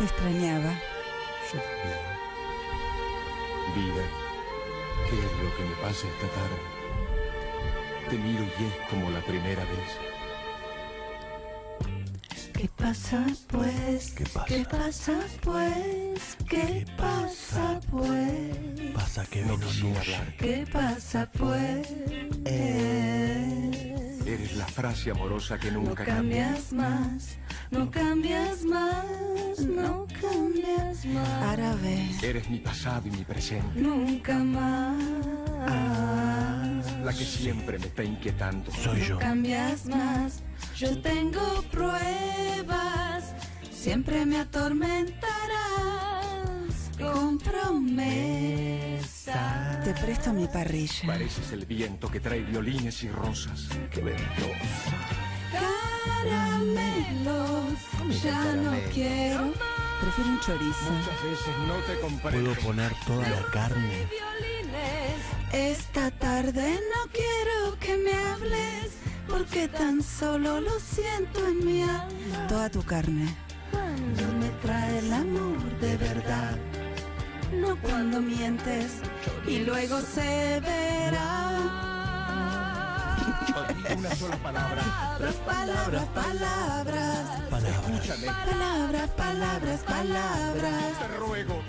te extrañaba. Yo también. Vida, ¿qué es lo que me pasa esta tarde? Te miro y es como la primera vez. ¿Qué pasa pues? ¿Qué pasa? ¿Qué pasa pues? ¿Qué pasa pues? Pasa que No quisiera hablar. ¿Qué pasa pues? Eres la frase amorosa que No nunca cambia. cambias más, no cambias más, no cambias más. Eres mi pasado y mi presente. nunca más. La que siempre me está inquietando. Soy yo. No cambias más, yo tengo pruebas, siempre me atormentarás con promesas. Te presto mi parrilla. Pareces el viento que trae violines y rosas. Qué ventosa. Caramelos, ya no quiero. Prefiero un chorizo. Muchas veces no te comprendo. Puedo poner toda la carne. Esta tarde no quiero que me hables, porque tan solo lo siento en mi alma. Toda tu carne. Cuando me trae el amor de verdad, no cuando mientes y luego se verá. Una sola palabra. Palabras, palabras, palabras. Palabras. Escúchame, Palabras, palabras, palabras. te ruego,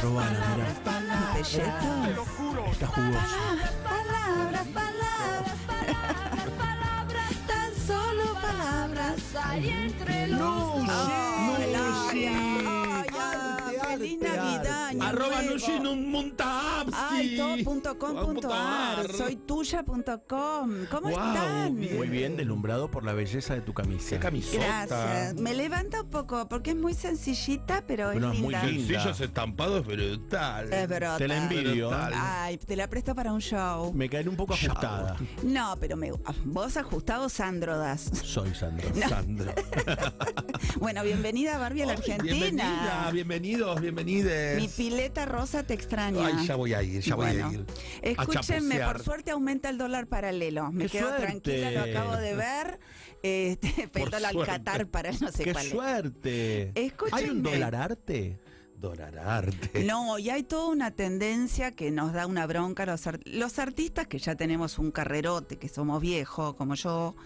Probala, Palabras, palabras. te lo juro. Está jugoso. Palabras, palabras, palabras, palabras, tan solo palabras hay entre los No, Ay, no, año Arroba nuevo. Nushin un Ay, todo.com.ar, soy tuya.com. ¿Cómo Wow, están? Muy bien, deslumbrado por la belleza de tu camisa. Qué camisota. Gracias. Me levanta un poco porque es muy sencillita, pero es Bueno, es muy linda. linda. Sencillo ese estampado es brutal. Es brutal. Te la envidio. Brutal. Ay, te la presto para un show. Me cae un poco ajustada. No, pero me, vos ajustado Sandro das. Soy Sandro. Sandra. Bueno, bienvenida Barbie a la Bienvenida, Argentina. bienvenidos, bienvenides. Mi pileta rosa te extraña. Ay, ya voy a ir, ya Bueno, voy a ir. Escúchenme, por suerte aumenta el dólar paralelo. Me ¡Qué quedo suerte! tranquila, lo acabo de ver. Este, pero al suerte. Qatar para no sé ¡Qué cuál es. suerte! Escúchenme. ¿Hay un dólar arte? Dólar arte. No, y hay toda una tendencia que nos da una bronca los, ar- los artistas que ya tenemos un carrerote, que somos viejos, como yo.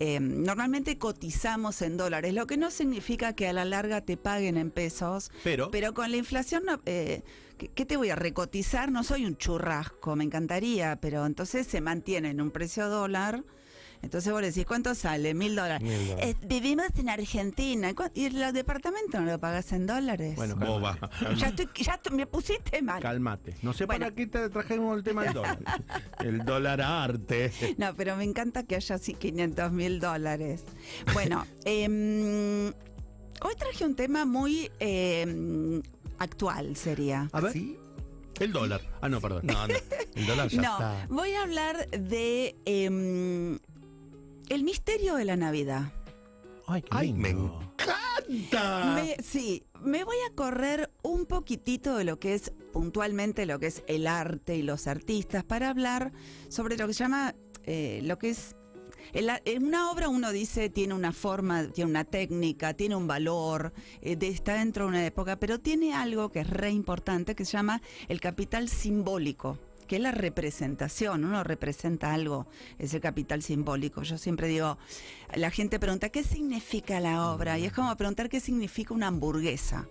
eh, normalmente cotizamos en dólares, lo que no significa que a la larga te paguen en pesos. Pero, Pero con la inflación, eh, ¿qué, qué te voy a recotizar? No soy un churrasco, me encantaría, pero entonces se mantiene en un precio dólar. Entonces vos le decís, ¿cuánto sale? Mil dólares. Mil dólares. Eh, vivimos en Argentina. ¿cu- ¿Y el departamento no lo pagas en dólares? bueno, Boba. ya, estoy, ya estoy- me pusiste mal. Cálmate. No sé Bueno. para qué te trajimos el tema del dólar. El dólar arte. No, pero me encanta que haya así 500 mil dólares. Bueno, em, hoy traje un tema muy em, actual, sería. A ver. ¿Sí? El dólar. Ah, no, perdón. No, no. El dólar ya no, está. voy a hablar de em, el misterio de la Navidad. Ay, qué Ay, me encanta. Me- sí, me voy a correr un poquitito de lo que es puntualmente lo que es el arte y los artistas para hablar sobre lo que se llama eh, lo que es el en una obra uno dice tiene una forma, tiene una técnica, tiene un valor, eh, está dentro de una época, pero tiene algo que es re importante que se llama el capital simbólico que es la representación, uno representa algo, ese capital simbólico. Yo siempre digo, la gente pregunta, ¿qué significa la obra? Y es como preguntar qué significa una hamburguesa.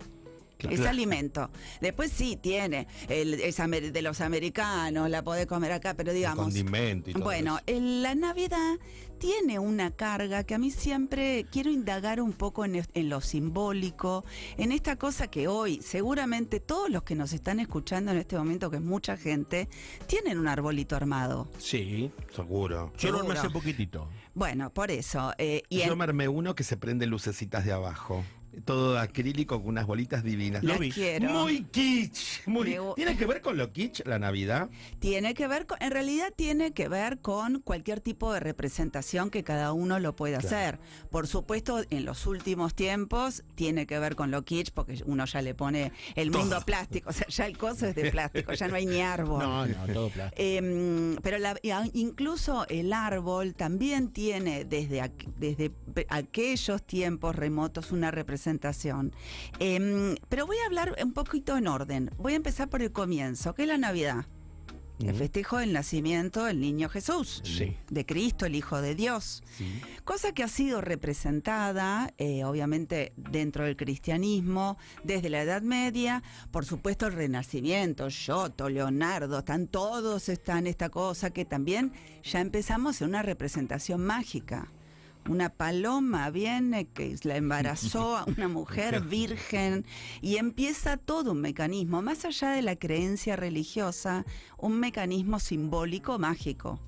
Es alimento. Después sí tiene, el, es de los americanos, la podés comer acá, pero digamos... condimento y todo Bueno, eso. el- la Navidad tiene una carga que a mí siempre quiero indagar un poco en, en lo simbólico, en esta cosa que hoy seguramente todos los que nos están escuchando en este momento, que es mucha gente, tienen un arbolito armado. Sí. Seguro. Yo lo armé hace poquitito. Bueno, por eso. eh, y Yo en- me armé uno que se prende lucecitas de abajo. Todo acrílico con unas bolitas divinas. Lo la vi. quiero. Muy kitsch. Muy... Me gu- ¿Tiene que ver con lo kitsch la Navidad? Tiene que ver con, en realidad tiene que ver con cualquier tipo de representación que cada uno lo pueda hacer. Por supuesto, en los últimos tiempos tiene que ver con lo kitsch, porque uno ya le pone el mundo plástico, o sea, ya el coso es de plástico, ya no hay ni árbol. No, no, todo plástico. Em, pero la- y a- incluso el árbol también tiene desde, aqu- desde pe- aquellos tiempos remotos una representación Em, pero voy a hablar un poquito en orden. Voy a empezar por el comienzo, que es la Navidad. El festejo del nacimiento del niño Jesús, Sí. de Cristo, el Hijo de Dios. Sí. Cosa que ha sido representada, eh, obviamente, dentro del cristianismo, desde la Edad Media, por supuesto el Renacimiento, Giotto, Leonardo, están todos están esta cosa que también ya empezamos en una representación mágica. Una paloma viene que la embarazó a una mujer virgen y empieza todo un mecanismo, más allá de la creencia religiosa, un mecanismo simbólico mágico.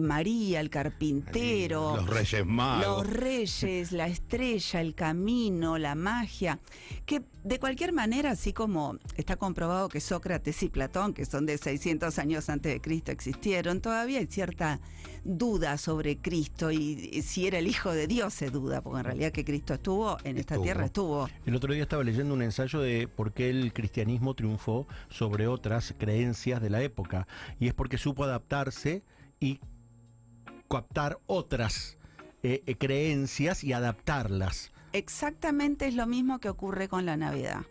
María, el carpintero, Los Reyes Magos. los reyes, la estrella, el camino, la magia, que de cualquier manera, así como está comprobado que Sócrates y Platón, que son de 600 años antes de Cristo, existieron, todavía hay cierta duda sobre Cristo y, y si era el Hijo de Dios se duda, porque en realidad que Cristo estuvo en esta Estuvo. tierra, estuvo. El otro día estaba leyendo un ensayo de por qué el cristianismo triunfó sobre otras creencias de la época. Y es porque supo adaptarse y captar otras eh, eh, creencias y adaptarlas. Exactamente es lo mismo que ocurre con la Navidad.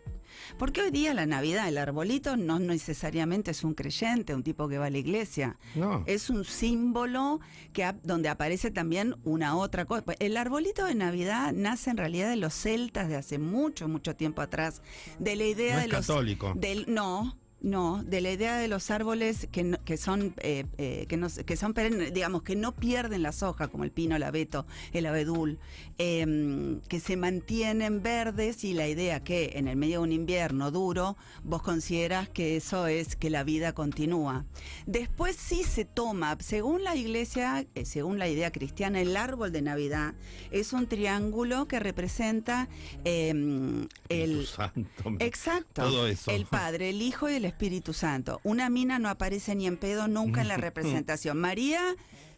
Porque hoy día la Navidad, el arbolito, no necesariamente es un creyente, un tipo que va a la iglesia. No. Es un símbolo que donde aparece también una otra cosa. Pues, El arbolito de Navidad nace en realidad de los celtas de hace mucho, mucho tiempo atrás. De la idea No de es los. católico. Del, no, no, de la idea de los árboles que, no- que son eh, eh, que, no, que son digamos, que no pierden las hojas, como el pino, el abeto, el abedul, em, que se mantienen verdes y la idea que en el medio de un invierno duro, vos consideras que eso es que la vida continúa. Después sí se toma, según la iglesia, eh, según la idea cristiana, el árbol de Navidad es un triángulo que representa em, el, Santo. Exacto. Todo eso. El Padre, el Hijo y el Espíritu Santo. Una mina no aparece ni en pedo nunca en la representación. María,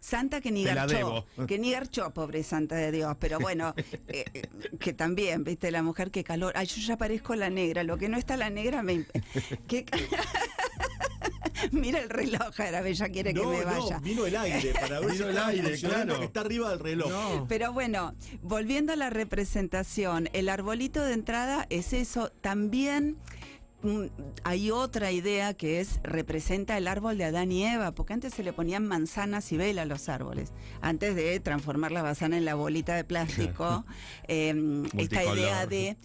santa que ni Te la garchó. debo. Que ni garchó, pobre santa de Dios. Pero bueno, eh, eh, que también, viste, la mujer, qué calor. Ay, yo ya parezco la negra. Lo que no está la negra me... qué Mira el reloj, Arabella quiere que me vaya. vino el aire para ver Vino el aire, claro. que está arriba del reloj. Pero bueno, volviendo a la representación, el arbolito de entrada es eso. También hay otra idea que es representa el árbol de Adán y Eva, porque antes se le ponían manzanas y vela a los árboles, antes de transformar la manzana en la bolita de plástico. em, esta idea de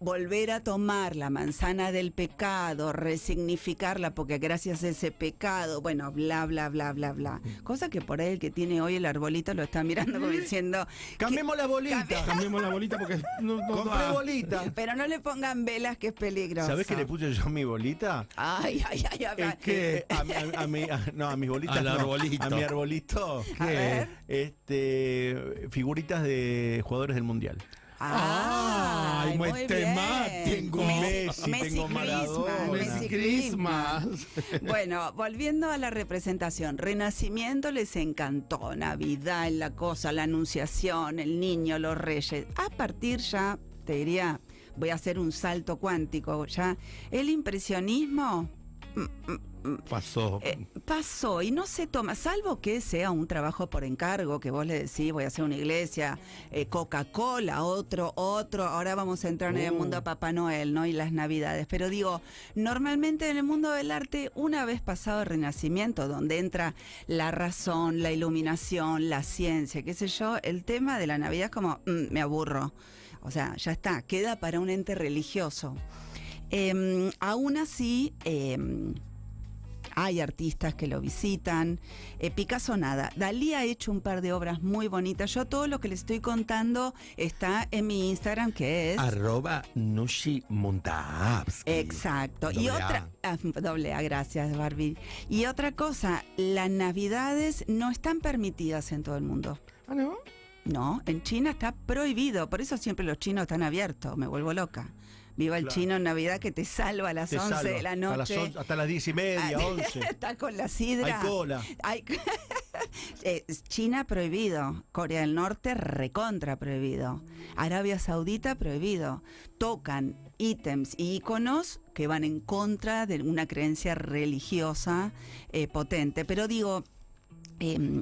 volver a tomar la manzana del pecado, resignificarla, porque gracias a ese pecado, bueno, bla, bla, bla, bla, bla. Cosa que por ahí el que tiene hoy el arbolito lo está mirando como diciendo, Cambiemos la bolita. Cambiemos la bolita porque no, no Compré bolita. pero no le pongan velas que es peligroso. ¿Sabés qué le puse yo a mi bolita? Ay, ay, ay, ay. Es que a, a- a mi, a- no, a mis bolitas. Al no. arbolito. A mi arbolito. A ver. Este, figuritas de jugadores del mundial. Ay, muy más, tengo Messi, tengo Maradona. Messi Messi Christmas. Christmas. Bueno, volviendo a la representación, Renacimiento les encantó, Navidad, la cosa, la Anunciación, el niño, los reyes. A partir ya, te diría, voy a hacer un salto cuántico, ya, el impresionismo Pasó. eh, pasó y no se toma, salvo que sea un trabajo por encargo, que vos le decís, voy a hacer una iglesia, eh, Coca-Cola, otro, otro, ahora vamos a entrar en el Uh. mundo de Papá Noel, ¿no? Y las Navidades. Pero digo, normalmente en el mundo del arte, una vez pasado el Renacimiento, donde entra la razón, la iluminación, la ciencia, qué sé yo, el tema de la Navidad es como, "Mm, me aburro. O sea, ya está, queda para un ente religioso. Em, aún así, em, hay artistas que lo visitan. Eh, Picasso nada. Dalí ha hecho un par de obras muy bonitas. Yo todo lo que les estoy contando está en mi Instagram, que es... Arroba Nushi. Exacto. Y A. otra, ah, doble A, gracias Barbie. Y otra cosa, las navidades no están permitidas en todo el mundo. Ah, ¿no? No, en China está prohibido, por eso siempre los chinos están abiertos, me vuelvo loca. Viva el Claro. chino en Navidad que te salva a las Te 11 salvo. de la las noche. on- hasta las diez y media, Ah, 11. está con la sidra. Hay cola. Hay- Eh, China prohibido, Corea del Norte recontra prohibido, Arabia Saudita prohibido. Tocan ítems y iconos que van en contra de una creencia religiosa eh, potente. Pero digo, eh,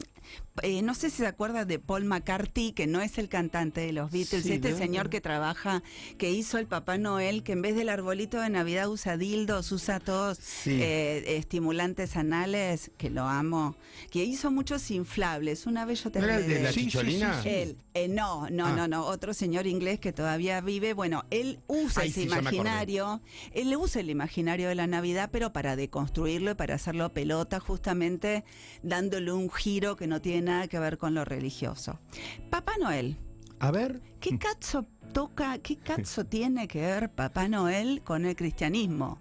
eh, no sé si se acuerda de Paul McCarthy, que no es el cantante de los Beatles, Sí, este señor que trabaja, que hizo el Papá Noel, que en vez del arbolito de Navidad usa dildos, usa todos Sí. eh, estimulantes anales, que lo amo, que hizo muchos inflables. Una vez yo te ¿No de de la él. Sí, sí, chicholina? sí, sí. Él, eh, no, no, Ah. no, no, otro señor inglés que todavía vive, bueno, él usa Ay, ese sí, imaginario, él usa el imaginario de la Navidad, pero para deconstruirlo y para hacerlo pelota, justamente dándole un giro que no tiene nada que ver con lo religioso. Papá Noel, A ver. ¿qué cazzo toca, qué cazzo tiene que ver Papá Noel con el cristianismo?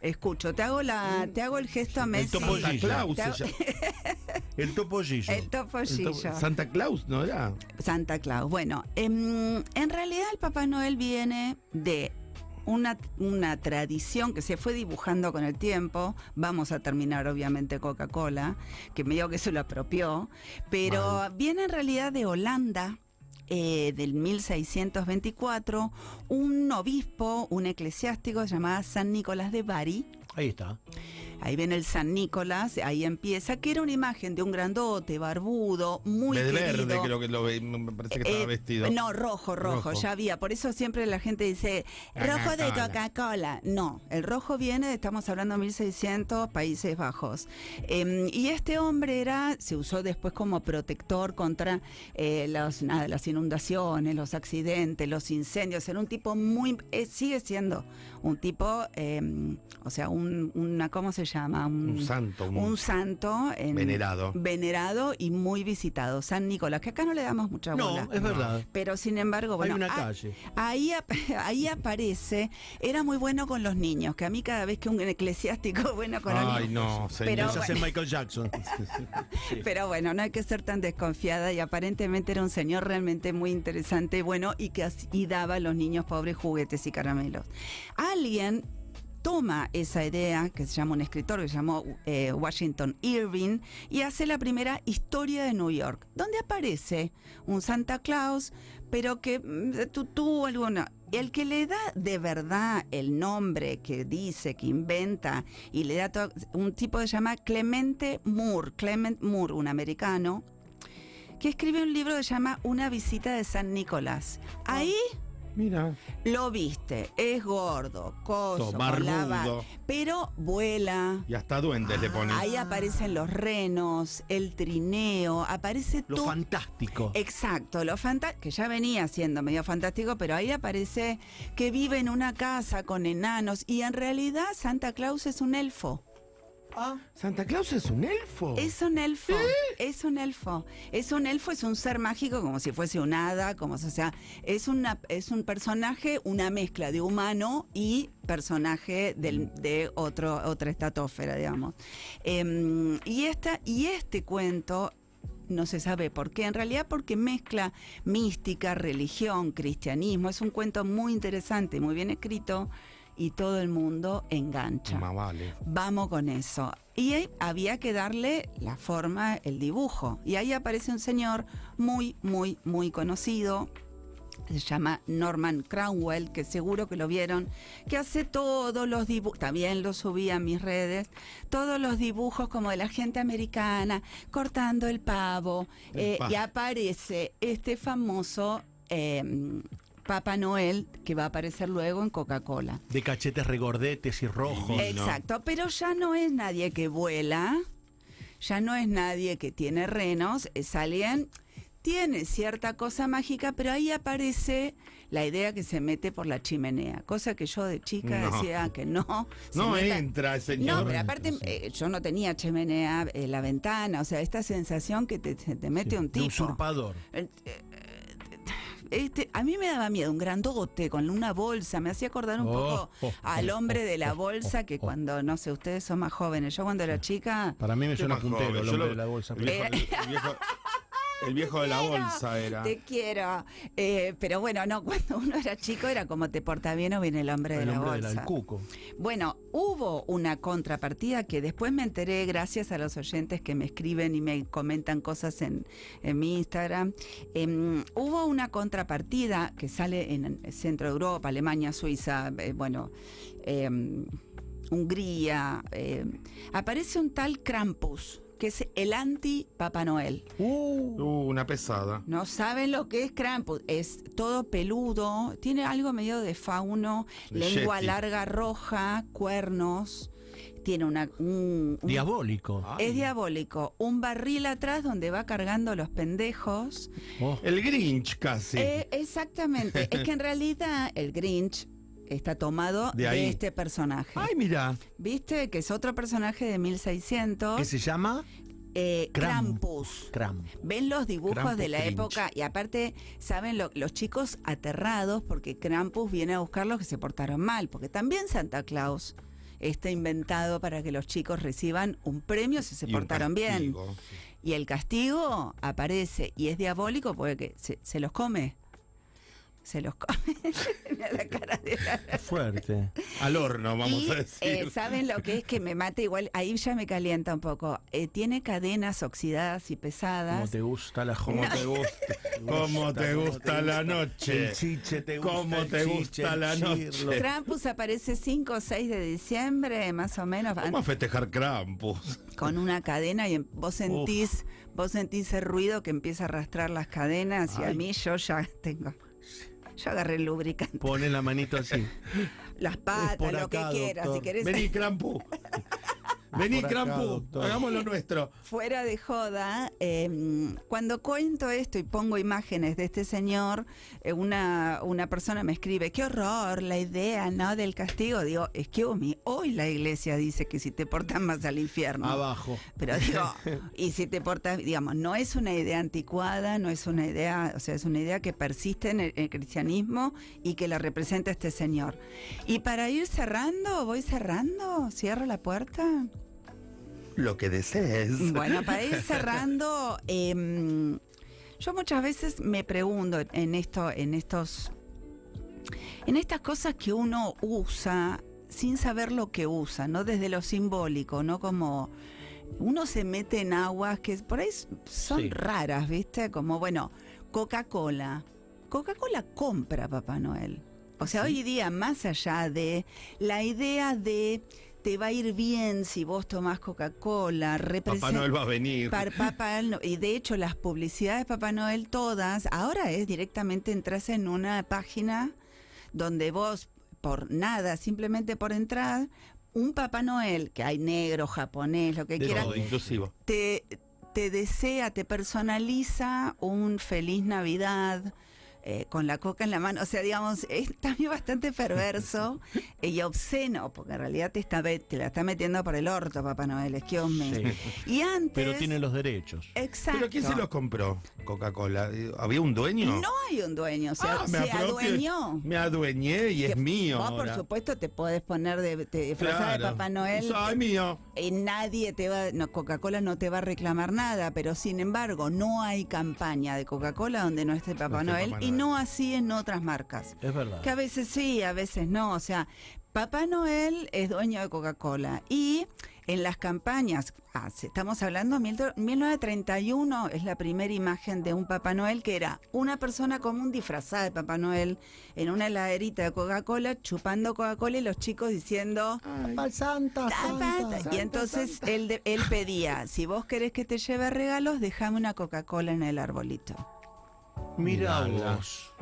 Escucho, te hago la, te hago el gesto a Messi. topollillo. Santa Claus hago-. El topollillo. El El topollillo. to- Santa Claus, ¿no era? Santa Claus. Bueno, em, en realidad el Papá Noel viene de una, una tradición que se fue dibujando con el tiempo. Vamos a terminar obviamente Coca-Cola, que medio que se lo apropió, pero viene en realidad de Holanda. eh, del 1624, un obispo, un eclesiástico llamado San Nicolás de Bari, Ahí está. Ahí viene el San Nicolás, ahí empieza, que era una imagen de un grandote, barbudo, muy de querido. verde, creo que lo ve, me parece que estaba Eh, vestido. No, rojo, rojo, Rojo. ya había. Por eso siempre la gente dice, rojo de Coca-Cola. No, el rojo viene, estamos hablando de 1600, Países Bajos. Eh, y este hombre era, se usó después como protector contra eh, los, nada, las inundaciones, los accidentes, los incendios. Era un tipo muy, eh, sigue siendo un tipo, eh, o sea, un, una, ¿cómo se llama? Un santo, un, un santo en- venerado. venerado y muy visitado, San Nicolás, que acá no le damos mucha bola. No, es verdad. Pero sin embargo, bueno, Hay una ah, calle. ahí, ahí aparece, era muy bueno con los niños, que a mí cada vez que un eclesiástico es bueno con los Ay, niños. no, señor. Pero bueno. Michael Jackson. Sí. Pero bueno, no hay que ser tan desconfiada y aparentemente era un señor realmente muy interesante, bueno, y que y daba a los niños pobres juguetes y caramelos. Alguien toma esa idea, que se llama un escritor que se llamó eh, Washington Irving, y hace la primera historia de New York, donde aparece un Santa Claus, pero que mm, tú, tú alguna... El que le da de verdad el nombre que dice, que inventa y le da todo, un tipo que se llama Clemente Moore, Clement Moore, un americano, que escribe un libro que se llama Una visita de San Nicolás. Ahí Mira. lo viste, es gordo, coso, con pero vuela. Y hasta duendes le ponen. Ahí aparecen los renos, el trineo, aparece Lo todo. fantástico. Exacto, lo fanta que ya venía siendo medio fantástico, pero ahí aparece que vive en una casa con enanos y en realidad Santa Claus es un elfo. Santa Claus es un elfo. Es un elfo, es un elfo. Es un elfo, es un ser mágico como si fuese un hada, como o sea, es una es un personaje, una mezcla de humano y personaje del- de otro otra estatósfera, digamos. Em, y esta y este cuento no se sabe por qué, en realidad porque mezcla mística, religión, cristianismo. Es un cuento muy interesante, muy bien escrito y todo el mundo engancha. Más vale. Vamos con eso. Y había que darle la forma, el dibujo. Y ahí aparece un señor muy, muy, muy conocido. Se llama Norman Cromwell, que seguro que lo vieron, que hace todos los dibujos, también lo subí a mis redes, todos los dibujos como de la gente americana, cortando el pavo. El eh, y aparece este famoso eh, Papá Noel, que va a aparecer luego en Coca-Cola. De cachetes regordetes y rojos. Exacto, pero ya no es nadie que vuela, ya no es nadie que tiene renos, es alguien, tiene cierta cosa mágica, pero ahí aparece la idea que se mete por la chimenea, cosa que yo de chica No. decía que no. se No meta- entra, señor. No, pero aparte eh, yo no tenía chimenea en la ventana, o sea, esta sensación que te, te mete un De tipo. usurpador. El- eh, Este, a mí me daba miedo, un grandote con una bolsa, me hacía acordar un Oh, poco oh, al oh, hombre oh, de la bolsa oh, que oh. cuando, no sé, ustedes son más jóvenes, yo cuando era chica... Para mí me suena puntero joven. el hombre lo- de la bolsa. El viejo, el viejo- el viejo de la bolsa era. Te quiero. Eh, pero bueno, no, cuando uno era chico era como te porta bien o viene el hombre de El la hombre del bolsa. cuco. Bueno, hubo una contrapartida que después me enteré gracias a los oyentes que me escriben y me comentan cosas en, en mi Instagram. Em, hubo una contrapartida que sale en Centro Europa, Alemania, Suiza, eh, bueno, em, Hungría. em, aparece un tal Krampus. Que es el anti-Papá Noel. Uh, Uh, una pesada. No saben lo que es Krampus. Es todo peludo, tiene algo medio de fauno, De lengua Yeti. larga roja, cuernos. Tiene una. un- un- diabólico. es diabólico. Un barril atrás donde va cargando los pendejos. Oh, El Grinch casi. Eh, exactamente. es que en realidad el Grinch está tomado De este personaje. Ay, mira. ¿Viste? Que es otro personaje de 1600. ¿Qué se llama? eh, Kram- Krampus. Cram. Ven los dibujos Krampus de la Grinch. época y aparte, saben lo- los chicos aterrados porque Krampus viene a buscar los que se portaron mal, porque también Santa Claus está inventado para que los chicos reciban un premio si se Y portaron bien. Y el castigo aparece y es diabólico porque se, se los come. Se los come. Mira la cara de la- fuerte. Al horno, vamos y, a decir. eh, ¿Saben lo que es que me mata? Igual, ahí ya me calienta un poco. Eh, tiene cadenas oxidadas y pesadas. ¿Cómo te gusta la ¿Cómo joda? te gusta? ¿Cómo te gusta la noche? El chiche te gusta. ¿Cómo el te chiche, gusta el la noche? Krampus aparece 5 o 6 de diciembre, más o menos, ¿Cómo a festejar Krampus? con una cadena y vos sentís, vos sentís el ruido que empieza a arrastrar las cadenas y a mí yo ya tengo. Yo agarré el lubricante, Pone la manito así. las patas, lo que quieras, si querés. Vení, Krampus. Vení, doctor. Hagamos lo nuestro. Fuera de joda, eh, cuando cuento esto y pongo imágenes de este señor, eh, una, una persona me escribe, qué horror, la idea, ¿no? Del castigo. Digo, excuse me, hoy la iglesia dice que si te portas más al infierno. Abajo. Pero digo, y si te portas, digamos, no es una idea anticuada, no es una idea, o sea, es una idea que persiste en el, el cristianismo y que la representa este señor. Y para ir cerrando, voy cerrando, cierro la puerta. Lo que desees. Bueno, para ir cerrando, em, yo muchas veces me pregunto en esto, en estos, en estas cosas que uno usa sin saber lo que usa, no desde lo simbólico, no como uno se mete en aguas que por ahí son Sí. raras, ¿viste? Como bueno, Coca-Cola. Coca-Cola compra Papá Noel. O sea, hoy día, más allá de la idea de te va a ir bien si vos tomás Coca-Cola, Papá Noel va a venir. Papá Noel, y de hecho las publicidades de Papá Noel todas, ahora es directamente entras en una página donde vos por nada, simplemente por entrar, un Papá Noel, que hay negro, japonés, lo que De quieras, Todo inclusivo. te, te desea, te personaliza un feliz Navidad. Eh, con la coca en la mano, o sea, digamos, es también bastante perverso y obsceno, porque en realidad te, está, te la está metiendo por el orto, Papá Noel, excuse me. Sí. Y antes... Pero tiene los derechos. Exacto. ¿Pero quién se los compró? Coca-Cola. ¿Había un dueño? No hay un dueño, o sea, Ah, me se apropio- adueñó. Me adueñé y es Que mío. Vos, por supuesto, te podés poner de, de disfrazada de. Papá Noel. Ay, mío. y nadie te va, no, Coca-Cola no te va a reclamar nada, pero sin embargo no hay campaña de Coca-Cola donde no esté Papá, No Noel, y no así en otras marcas. Es verdad. Que a veces sí, a veces no, o sea, Papá Noel es dueño de Coca-Cola y en las campañas, ah, estamos hablando de mil- 1931, es la primera imagen de un Papá Noel que era una persona común disfrazada de Papá Noel en una heladerita de Coca-Cola, chupando Coca-Cola y los chicos diciendo... Pal Santa, "Santa". Y entonces él, de- él pedía, si vos querés que te lleve regalos, déjame una Coca-Cola en el arbolito. Mira vos.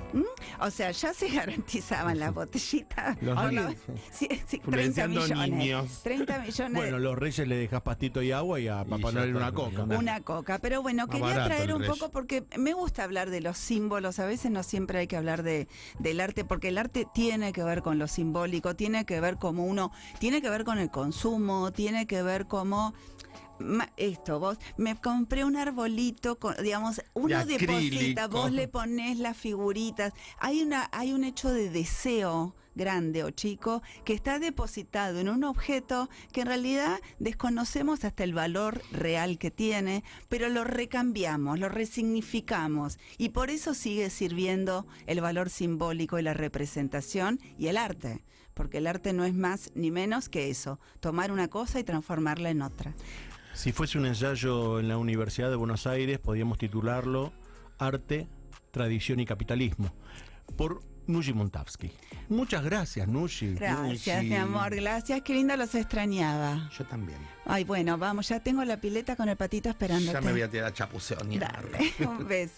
O sea, ya se garantizaban las botellitas. Los por lo- niños. sí, sí, 30 Influenciando millones. niños. 30 millones. Bueno, los reyes le dejas pastito y agua y a Papá Noel una coca. una- una coca. Pero bueno, Más quería traer un poco porque me gusta hablar de los símbolos. A veces no siempre hay que hablar de, del arte, porque el arte tiene que ver con lo simbólico, tiene que ver como uno, tiene que ver con el consumo, tiene que ver como ma- esto, vos, me compré un arbolito, con, digamos, uno De deposita, acrílico. vos le ponés las figuritas. Hay una, hay un hecho de deseo grande o chico que está depositado en un objeto que en realidad desconocemos hasta el valor real que tiene, pero lo recambiamos, lo resignificamos y por eso sigue sirviendo el valor simbólico y la representación y el arte, porque el arte no es más ni menos que eso, tomar una cosa y transformarla en otra. Si fuese un ensayo en la Universidad de Buenos Aires, podríamos titularlo Arte, Tradición y Capitalismo. Por Nushi Montavsky. Muchas gracias, Nushi. Gracias, mi amor. Gracias. Qué lindo los extrañaba. Yo también. Ay, bueno, vamos, ya tengo la pileta con el patito esperándote. Ya me voy a tirar a chapuceonear. Dale, un beso.